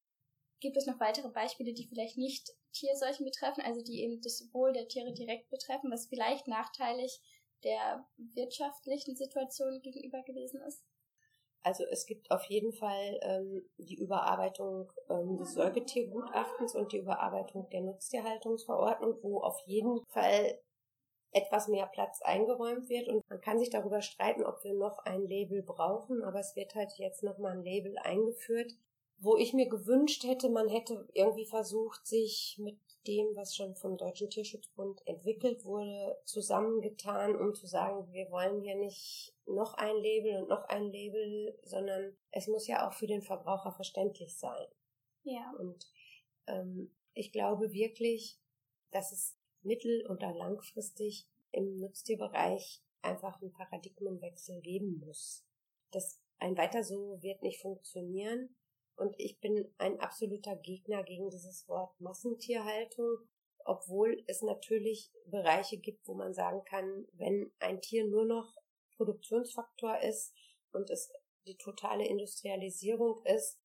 Gibt es noch weitere Beispiele, die vielleicht nicht Tierseuchen betreffen, also die eben das Wohl der Tiere direkt betreffen, was vielleicht nachteilig der wirtschaftlichen Situation gegenüber gewesen ist? Also es gibt auf jeden Fall ähm, die Überarbeitung ähm, des Säugetiergutachtens und die Überarbeitung der Nutztierhaltungsverordnung, wo auf jeden Fall etwas mehr Platz eingeräumt wird. Und man kann sich darüber streiten, ob wir noch ein Label brauchen, aber es wird halt jetzt nochmal ein Label eingeführt, wo ich mir gewünscht hätte, man hätte irgendwie versucht, sich mit dem, was schon vom Deutschen Tierschutzbund entwickelt wurde, zusammengetan, um zu sagen, wir wollen hier nicht noch ein Label und noch ein Label, sondern es muss ja auch für den Verbraucher verständlich sein. Ja. Und ähm, ich glaube wirklich, dass es mittel- und langfristig im Nutztierbereich einfach einen Paradigmenwechsel geben muss. Das ein weiter so wird nicht funktionieren. Und ich bin ein absoluter Gegner gegen dieses Wort Massentierhaltung, obwohl es natürlich Bereiche gibt, wo man sagen kann, wenn ein Tier nur noch Produktionsfaktor ist und es die totale Industrialisierung ist,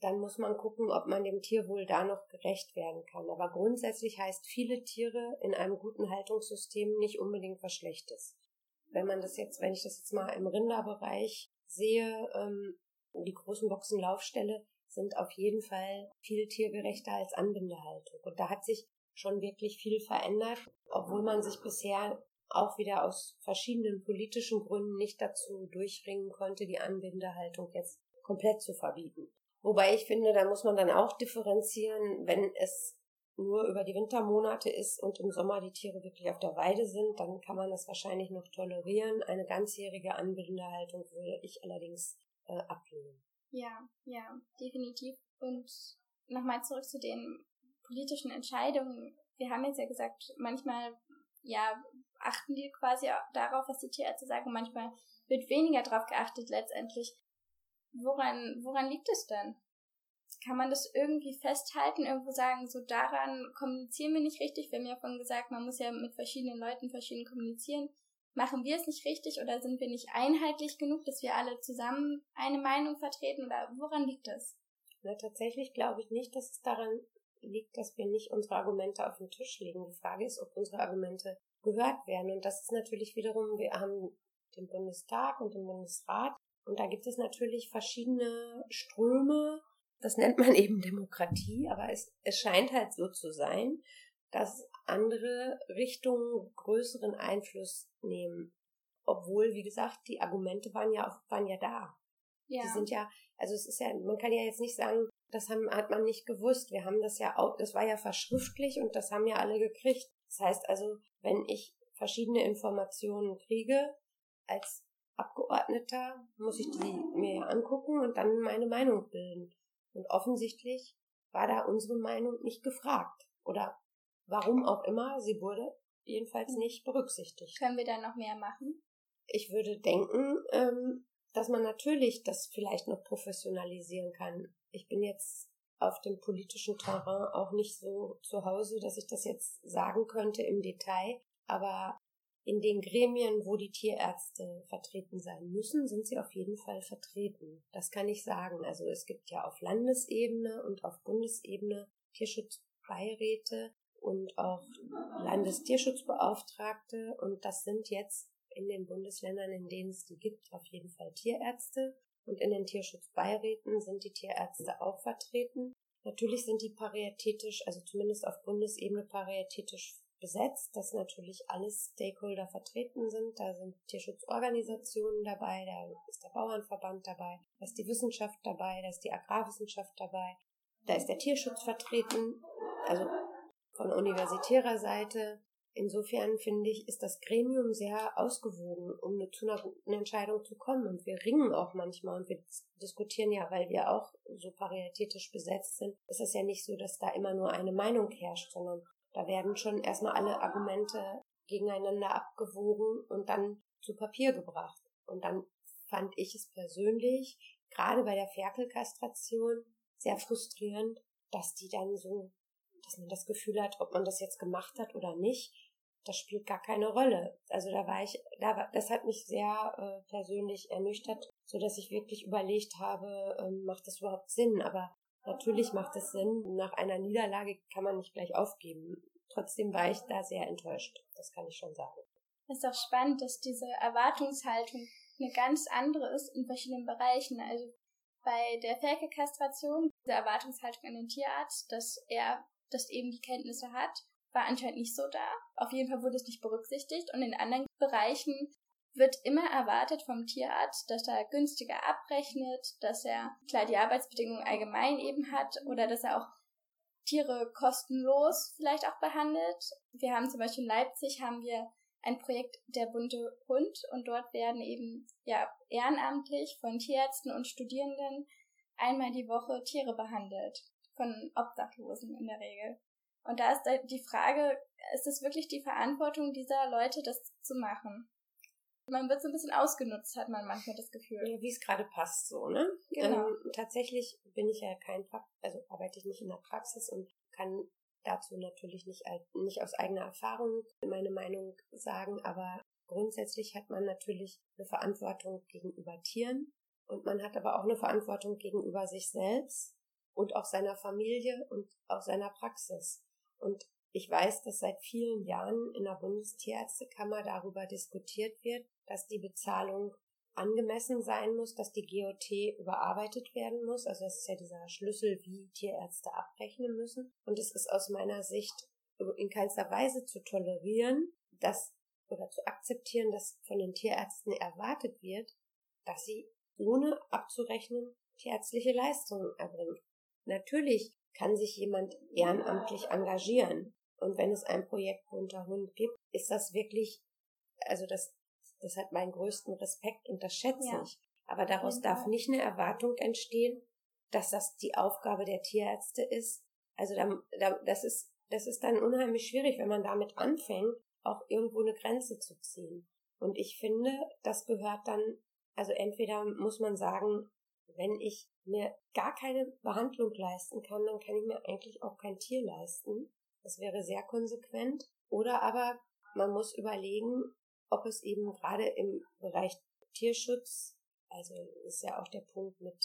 dann muss man gucken, ob man dem Tierwohl da noch gerecht werden kann. Aber grundsätzlich heißt viele Tiere in einem guten Haltungssystem nicht unbedingt was Schlechtes. Wenn man das jetzt, wenn ich das jetzt mal im Rinderbereich sehe, ähm, die großen Boxenlaufställe, sind auf jeden Fall viel tiergerechter als Anbindehaltung. Und da hat sich schon wirklich viel verändert, obwohl man sich bisher auch wieder aus verschiedenen politischen Gründen nicht dazu durchringen konnte, die Anbindehaltung jetzt komplett zu verbieten. Wobei ich finde, da muss man dann auch differenzieren, wenn es nur über die Wintermonate ist und im Sommer die Tiere wirklich auf der Weide sind, dann kann man das wahrscheinlich noch tolerieren. Eine ganzjährige Anbindehaltung würde ich allerdings äh, ablehnen. Ja, ja, definitiv. Und nochmal zurück zu den politischen Entscheidungen. Wir haben jetzt ja gesagt, manchmal, ja, achten die quasi darauf, was die Tierärzte sagen. Manchmal wird weniger darauf geachtet letztendlich. Woran, woran liegt es denn? Kann man das irgendwie festhalten, irgendwo sagen, so daran kommunizieren wir nicht richtig? Wir haben ja vorhin gesagt, man muss ja mit verschiedenen Leuten verschieden kommunizieren. Machen wir es nicht richtig oder sind wir nicht einheitlich genug, dass wir alle zusammen eine Meinung vertreten oder woran liegt das? Na, tatsächlich glaube ich nicht, dass es daran liegt, dass wir nicht unsere Argumente auf den Tisch legen. Die Frage ist, ob unsere Argumente gehört werden. Und das ist natürlich wiederum, wir haben den Bundestag und den Bundesrat. Und da gibt es natürlich verschiedene Ströme. Das nennt man eben Demokratie, aber es, es scheint halt so zu sein, dass andere Richtungen größeren Einfluss nehmen. Obwohl, wie gesagt, die Argumente waren ja, waren ja da. Ja. Die sind ja, also es ist ja, man kann ja jetzt nicht sagen, das haben, hat man nicht gewusst. Wir haben das ja auch, das war ja verschriftlich und das haben ja alle gekriegt. Das heißt also, wenn ich verschiedene Informationen kriege, als Abgeordneter muss ich die mir angucken und dann meine Meinung bilden. Und offensichtlich war da unsere Meinung nicht gefragt. Oder Warum auch immer, sie wurde jedenfalls hm. nicht berücksichtigt. Können wir da noch mehr machen? Ich würde denken, ähm, dass man natürlich das vielleicht noch professionalisieren kann. Ich bin jetzt auf dem politischen Terrain auch nicht so zu Hause, dass ich das jetzt sagen könnte im Detail. Aber in den Gremien, wo die Tierärzte vertreten sein müssen, sind sie auf jeden Fall vertreten. Das kann ich sagen. Also es gibt ja auf Landesebene und auf Bundesebene Tierschutzbeiräte und auch Landestierschutzbeauftragte und das sind jetzt in den Bundesländern, in denen es die gibt, auf jeden Fall Tierärzte und in den Tierschutzbeiräten sind die Tierärzte auch vertreten. Natürlich sind die paritätisch, also zumindest auf Bundesebene paritätisch besetzt, dass natürlich alle Stakeholder vertreten sind. Da sind Tierschutzorganisationen dabei, da ist der Bauernverband dabei, da ist die Wissenschaft dabei, da ist die Agrarwissenschaft dabei, da ist der Tierschutz vertreten, also von universitärer Seite. Insofern finde ich, ist das Gremium sehr ausgewogen, um zu einer guten Entscheidung zu kommen. Und wir ringen auch manchmal und wir diskutieren ja, weil wir auch so paritätisch besetzt sind, ist es ja nicht so, dass da immer nur eine Meinung herrscht, sondern da werden schon erstmal alle Argumente gegeneinander abgewogen und dann zu Papier gebracht. Und dann fand ich es persönlich, gerade bei der Ferkelkastration, sehr frustrierend, dass die dann so, dass man das Gefühl hat, ob man das jetzt gemacht hat oder nicht, das spielt gar keine Rolle. Also da war ich, da war, das hat mich sehr äh, persönlich ernüchtert, so dass ich wirklich überlegt habe, ähm, macht das überhaupt Sinn? Aber Natürlich macht es Sinn, nach einer Niederlage kann man nicht gleich aufgeben. Trotzdem war ich da sehr enttäuscht, das kann ich schon sagen. Es ist auch spannend, dass diese Erwartungshaltung eine ganz andere ist in verschiedenen Bereichen. Also bei der Ferkelkastration, diese Erwartungshaltung an den Tierarzt, dass er, dass eben die Kenntnisse hat, war anscheinend nicht so da. Auf jeden Fall wurde es nicht berücksichtigt und in anderen Bereichen wird immer erwartet vom Tierarzt, dass er günstiger abrechnet, dass er klar die Arbeitsbedingungen allgemein eben hat oder dass er auch Tiere kostenlos vielleicht auch behandelt. Wir haben zum Beispiel in Leipzig haben wir ein Projekt der bunte Hund und dort werden eben ja ehrenamtlich von Tierärzten und Studierenden einmal die Woche Tiere behandelt von Obdachlosen in der Regel. Und da ist die Frage, ist es wirklich die Verantwortung dieser Leute, das zu machen? man wird so ein bisschen ausgenutzt, hat man manchmal das Gefühl. Ja, wie es gerade passt, so, ne? Genau. Ähm, tatsächlich bin ich ja kein, also arbeite ich nicht in der Praxis und kann dazu natürlich nicht, nicht aus eigener Erfahrung meine Meinung sagen, aber grundsätzlich hat man natürlich eine Verantwortung gegenüber Tieren und man hat aber auch eine Verantwortung gegenüber sich selbst und auch seiner Familie und auch seiner Praxis. Und ich weiß, dass seit vielen Jahren in der Bundestierärztekammer darüber diskutiert wird, dass die Bezahlung angemessen sein muss, dass die GOT überarbeitet werden muss. Also das ist ja dieser Schlüssel, wie Tierärzte abrechnen müssen. Und es ist aus meiner Sicht in keinster Weise zu tolerieren, dass oder zu akzeptieren, dass von den Tierärzten erwartet wird, dass sie ohne abzurechnen tierärztliche Leistungen erbringen. Natürlich kann sich jemand ehrenamtlich engagieren. Und wenn es ein Projekt Bunter Hund gibt, ist das wirklich, also das, das hat meinen größten Respekt und das schätze ja. ich. Aber daraus darf nicht eine Erwartung entstehen, dass das die Aufgabe der Tierärzte ist. Also da, da, das ist, das ist dann unheimlich schwierig, wenn man damit anfängt, auch irgendwo eine Grenze zu ziehen. Und ich finde, das gehört dann, also entweder muss man sagen, wenn ich mir gar keine Behandlung leisten kann, dann kann ich mir eigentlich auch kein Tier leisten. Das wäre sehr konsequent. Oder aber man muss überlegen, ob es eben gerade im Bereich Tierschutz, also ist ja auch der Punkt mit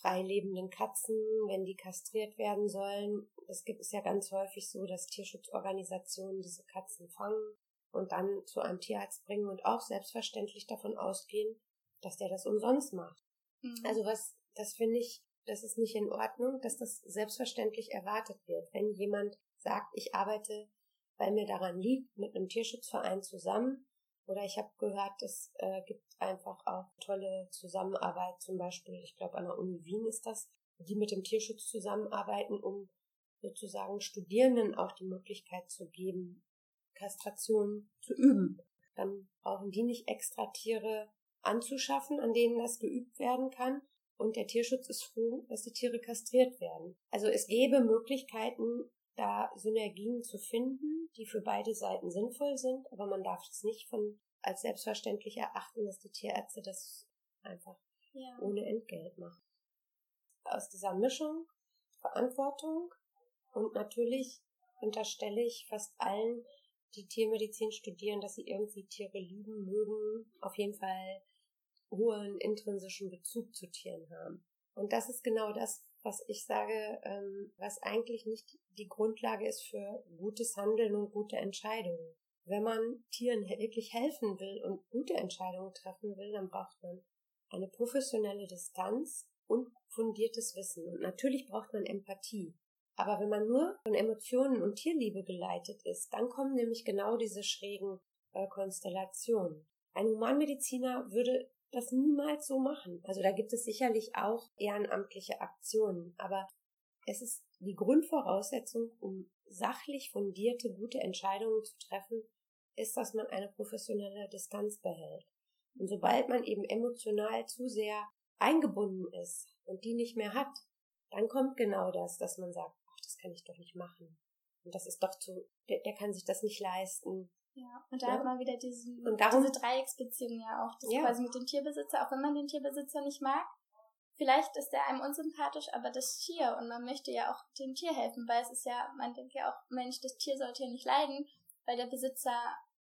freilebenden Katzen, wenn die kastriert werden sollen. Es gibt es ja ganz häufig so, dass Tierschutzorganisationen diese Katzen fangen und dann zu einem Tierarzt bringen und auch selbstverständlich davon ausgehen, dass der das umsonst macht. Mhm. Also was, das finde ich, das ist nicht in Ordnung, dass das selbstverständlich erwartet wird. Wenn jemand sagt, ich arbeite, weil mir daran liegt, mit einem Tierschutzverein zusammen. Oder ich habe gehört, es äh, gibt einfach auch tolle Zusammenarbeit, zum Beispiel, ich glaube an der Uni Wien ist das, die mit dem Tierschutz zusammenarbeiten, um sozusagen Studierenden auch die Möglichkeit zu geben, Kastration zu üben. Dann brauchen die nicht extra Tiere anzuschaffen, an denen das geübt werden kann. Und der Tierschutz ist froh, dass die Tiere kastriert werden. Also es gäbe Möglichkeiten, da Synergien zu finden, die für beide Seiten sinnvoll sind, aber man darf es nicht von als selbstverständlich erachten, dass die Tierärzte das einfach ja. ohne Entgelt machen. Aus dieser Mischung Verantwortung und natürlich unterstelle ich fast allen, die Tiermedizin studieren, dass sie irgendwie Tiere lieben mögen, auf jeden Fall hohen intrinsischen Bezug zu Tieren haben. Und das ist genau das, was ich sage, ähm, was eigentlich nicht die Grundlage ist für gutes Handeln und gute Entscheidungen. Wenn man Tieren wirklich helfen will und gute Entscheidungen treffen will, dann braucht man eine professionelle Distanz und fundiertes Wissen. Und natürlich braucht man Empathie. Aber wenn man nur von Emotionen und Tierliebe geleitet ist, dann kommen nämlich genau diese schrägen äh, Konstellationen. Ein Humanmediziner würde das niemals so machen. Also da gibt es sicherlich auch ehrenamtliche Aktionen, aber es ist die Grundvoraussetzung, um sachlich fundierte, gute Entscheidungen zu treffen, ist, dass man eine professionelle Distanz behält. Und sobald man eben emotional zu sehr eingebunden ist und die nicht mehr hat, dann kommt genau das, dass man sagt, ach, das kann ich doch nicht machen. Und das ist doch zu, der, der kann sich das nicht leisten. Ja, und da ja. hat man wieder diesen, und darum, diese Dreiecksbeziehung ja auch, das ja. quasi mit dem Tierbesitzer, auch wenn man den Tierbesitzer nicht mag. Vielleicht ist der einem unsympathisch, aber das Tier, und man möchte ja auch dem Tier helfen, weil es ist ja, man denkt ja auch, Mensch, das Tier sollte ja nicht leiden, weil der Besitzer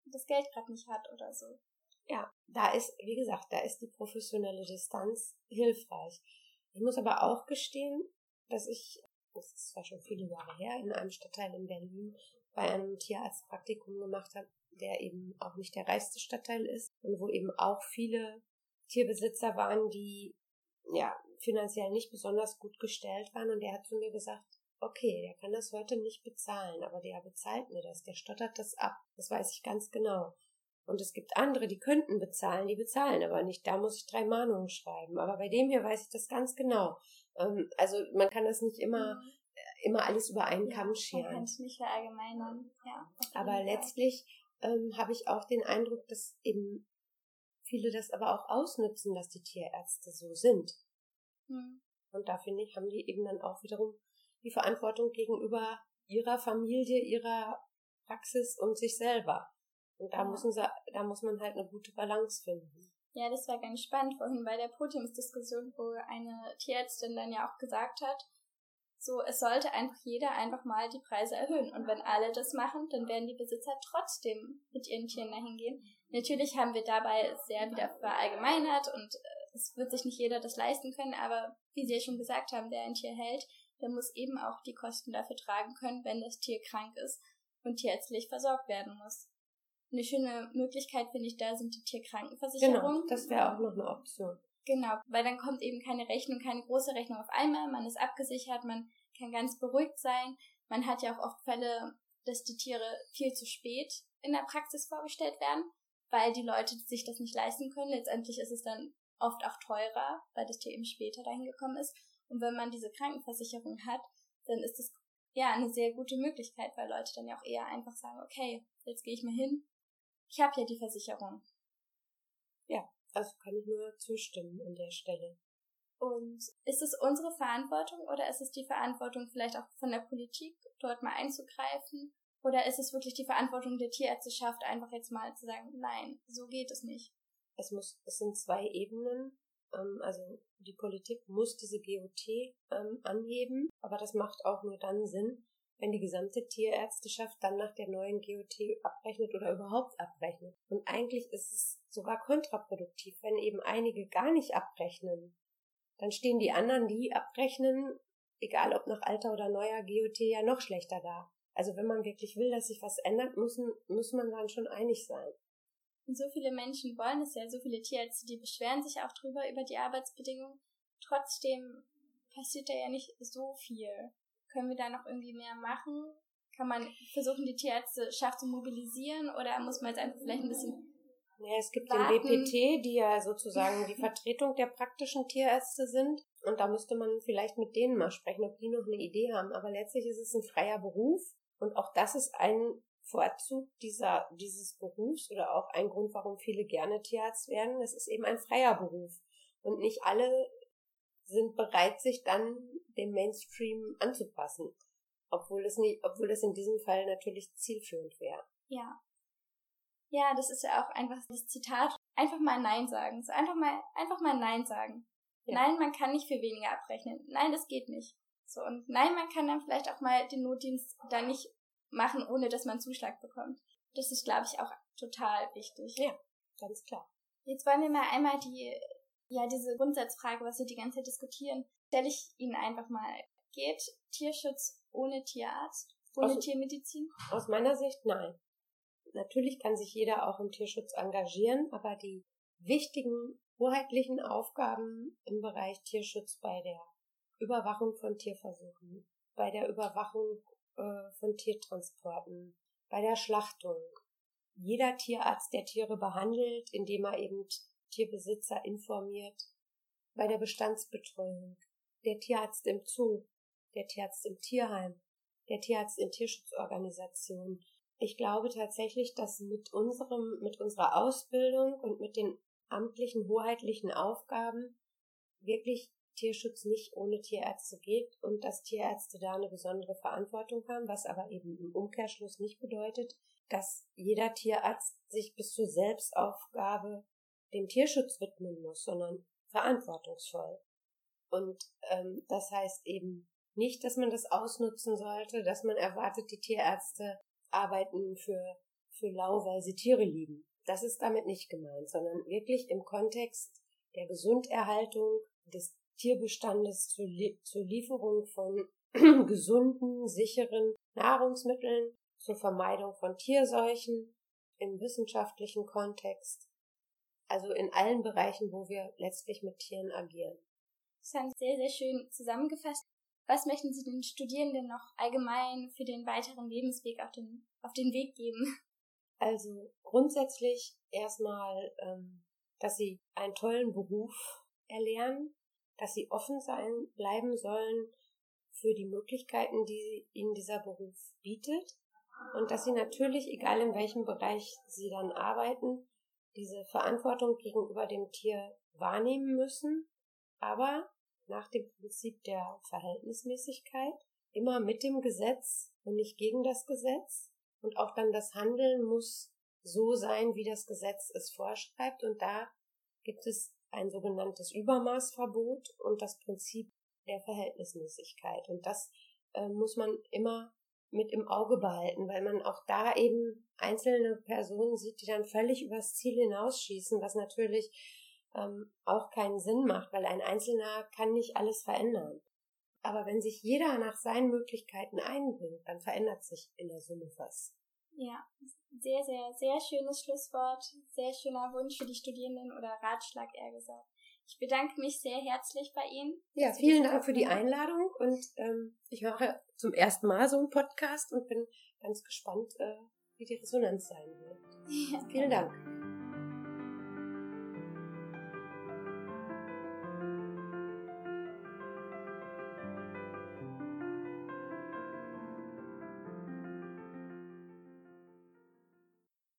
das Geld gerade nicht hat oder so. Ja, da ist, wie gesagt, da ist die professionelle Distanz hilfreich. Ich muss aber auch gestehen, dass ich, das ist zwar schon viele Jahre her, in einem Stadtteil in Berlin bei einem Tierarztpraktikum gemacht habe, der eben auch nicht der reichste Stadtteil ist und wo eben auch viele Tierbesitzer waren, die ja finanziell nicht besonders gut gestellt waren und der hat zu mir gesagt, okay, der kann das heute nicht bezahlen, aber der bezahlt mir das, der stottert das ab, das weiß ich ganz genau. Und es gibt andere, die könnten bezahlen, die bezahlen aber nicht. Da muss ich drei Mahnungen schreiben. Aber bei dem hier weiß ich das ganz genau. Ähm, also man kann das nicht immer, mhm. Immer alles über einen ja, Kamm scheren. Man kann es nicht verallgemeinern. Ja, aber letztlich ähm, habe ich auch den Eindruck, dass eben viele das aber auch ausnutzen, dass die Tierärzte so sind. Mhm. Und da finde ich, haben die eben dann auch wiederum die Verantwortung gegenüber ihrer Familie, ihrer Praxis und sich selber. Und da, müssen sie, da muss man halt eine gute Balance finden. Ja, das war ganz spannend vorhin bei der Podiumsdiskussion, wo eine Tierärztin dann ja auch gesagt hat, so, es sollte einfach jeder einfach mal die Preise erhöhen. Und wenn alle das machen, dann werden die Besitzer trotzdem mit ihren Tieren dahin gehen. Natürlich haben wir dabei sehr wieder verallgemeinert und äh, es wird sich nicht jeder das leisten können, aber wie Sie ja schon gesagt haben, wer ein Tier hält, der muss eben auch die Kosten dafür tragen können, wenn das Tier krank ist und tierärztlich versorgt werden muss eine schöne Möglichkeit, finde ich, da sind die Tierkrankenversicherungen. Genau, das wäre auch noch eine Option. Genau, weil dann kommt eben keine Rechnung, keine große Rechnung auf einmal, man ist abgesichert, man kann ganz beruhigt sein. Man hat ja auch oft Fälle, dass die Tiere viel zu spät in der Praxis vorgestellt werden, weil die Leute sich das nicht leisten können. Letztendlich ist es dann oft auch teurer, weil das Tier eben später dahin gekommen ist. Und wenn man diese Krankenversicherung hat, dann ist es ja eine sehr gute Möglichkeit, weil Leute dann ja auch eher einfach sagen, okay, jetzt gehe ich mal hin, ich habe ja die Versicherung. Ja, also kann ich nur zustimmen an der Stelle. Und ist es unsere Verantwortung oder ist es die Verantwortung vielleicht auch von der Politik, dort mal einzugreifen? Oder ist es wirklich die Verantwortung der Tierärzteschaft, einfach jetzt mal zu sagen, nein, so geht es nicht? Es muss, es sind zwei Ebenen. Ähm, also die Politik muss diese GOT ähm, anheben, aber das macht auch nur dann Sinn, wenn die gesamte Tierärzteschaft dann nach der neuen GOT abrechnet oder überhaupt abrechnet. Und eigentlich ist es sogar kontraproduktiv, wenn eben einige gar nicht abrechnen. Dann stehen die anderen, die abrechnen, egal ob nach alter oder neuer GOT, ja noch schlechter da. Also wenn man wirklich will, dass sich was ändert, muss, muss man dann schon einig sein. Und so viele Menschen wollen es ja, so viele Tierärzte, die beschweren sich auch drüber, über die Arbeitsbedingungen. Trotzdem passiert da ja nicht so viel. Können wir da noch irgendwie mehr machen? Kann man versuchen, die Tierärzteschaft zu mobilisieren oder muss man jetzt einfach vielleicht ein bisschen ja, es gibt warten. den BPT, die ja sozusagen die Vertretung der praktischen Tierärzte sind. Und da müsste man vielleicht mit denen mal sprechen, ob die noch eine Idee haben. Aber letztlich ist es ein freier Beruf. Und auch das ist ein Vorzug dieser, dieses Berufs oder auch ein Grund, warum viele gerne Tierarzt werden. Es ist eben ein freier Beruf. Und nicht alle sind bereit, sich dann dem Mainstream anzupassen. Obwohl es nicht, obwohl es in diesem Fall natürlich zielführend wäre. Ja. Ja, das ist ja auch einfach das Zitat. Einfach mal Nein sagen. So einfach mal, einfach mal Nein sagen. Ja. Nein, man kann nicht für weniger abrechnen. Nein, das geht nicht. So, und nein, man kann dann vielleicht auch mal den Notdienst da nicht machen, ohne dass man Zuschlag bekommt. Das ist, glaube ich, auch total wichtig. Ja, ganz klar. Jetzt wollen wir mal einmal die, ja, diese Grundsatzfrage, was wir die ganze Zeit diskutieren, stelle ich Ihnen einfach mal. Geht Tierschutz ohne Tierarzt, ohne aus, Tiermedizin? Aus meiner Sicht nein. Natürlich kann sich jeder auch im Tierschutz engagieren, aber die wichtigen hoheitlichen Aufgaben im Bereich Tierschutz bei der Überwachung von Tierversuchen, bei der Überwachung äh, von Tiertransporten, bei der Schlachtung. Jeder Tierarzt, der Tiere behandelt, indem er eben Tierbesitzer informiert, bei der Bestandsbetreuung, der Tierarzt im Zoo, der Tierarzt im Tierheim, der Tierarzt in Tierschutzorganisationen. Ich glaube tatsächlich, dass mit unserem, mit unserer Ausbildung und mit den amtlichen, hoheitlichen Aufgaben wirklich Tierschutz nicht ohne Tierärzte geht und dass Tierärzte da eine besondere Verantwortung haben, was aber eben im Umkehrschluss nicht bedeutet, dass jeder Tierarzt sich bis zur Selbstaufgabe dem Tierschutz widmen muss, sondern verantwortungsvoll. Und ähm, das heißt eben nicht, dass man das ausnutzen sollte, dass man erwartet, die Tierärzte arbeiten für, für lau, weil sie Tiere lieben. Das ist damit nicht gemeint, sondern wirklich im Kontext der Gesunderhaltung des Tierbestandes zur, zur Lieferung von gesunden, sicheren Nahrungsmitteln, zur Vermeidung von Tierseuchen im wissenschaftlichen Kontext, also in allen Bereichen, wo wir letztlich mit Tieren agieren. Das haben Sie sehr, sehr schön zusammengefasst. Was möchten Sie den Studierenden noch allgemein für den weiteren Lebensweg auf den, auf den Weg geben? Also grundsätzlich erstmal, ähm, dass Sie einen tollen Beruf erlernen, dass Sie offen sein bleiben sollen für die Möglichkeiten, die Ihnen dieser Beruf bietet und dass Sie natürlich, egal in welchem Bereich Sie dann arbeiten, diese Verantwortung gegenüber dem Tier wahrnehmen müssen, aber nach dem Prinzip der Verhältnismäßigkeit, immer mit dem Gesetz und nicht gegen das Gesetz. Und auch dann das Handeln muss so sein, wie das Gesetz es vorschreibt. Und da gibt es ein sogenanntes Übermaßverbot und das Prinzip der Verhältnismäßigkeit. Und das äh, muss man immer mit im Auge behalten, weil man auch da eben einzelne Personen sieht, die dann völlig übers Ziel hinausschießen, was natürlich ähm, auch keinen Sinn macht, weil ein Einzelner kann nicht alles verändern. Aber wenn sich jeder nach seinen Möglichkeiten einbringt, dann verändert sich in der Summe was. Ja, sehr, sehr, sehr schönes Schlusswort, sehr schöner Wunsch für die Studierenden oder Ratschlag eher gesagt. Ich bedanke mich sehr herzlich bei Ihnen. Ja, vielen Dank für die Einladung und ähm, ich höre zum ersten Mal so einen Podcast und bin ganz gespannt, äh, wie die Resonanz sein wird. Ja. Vielen Dank.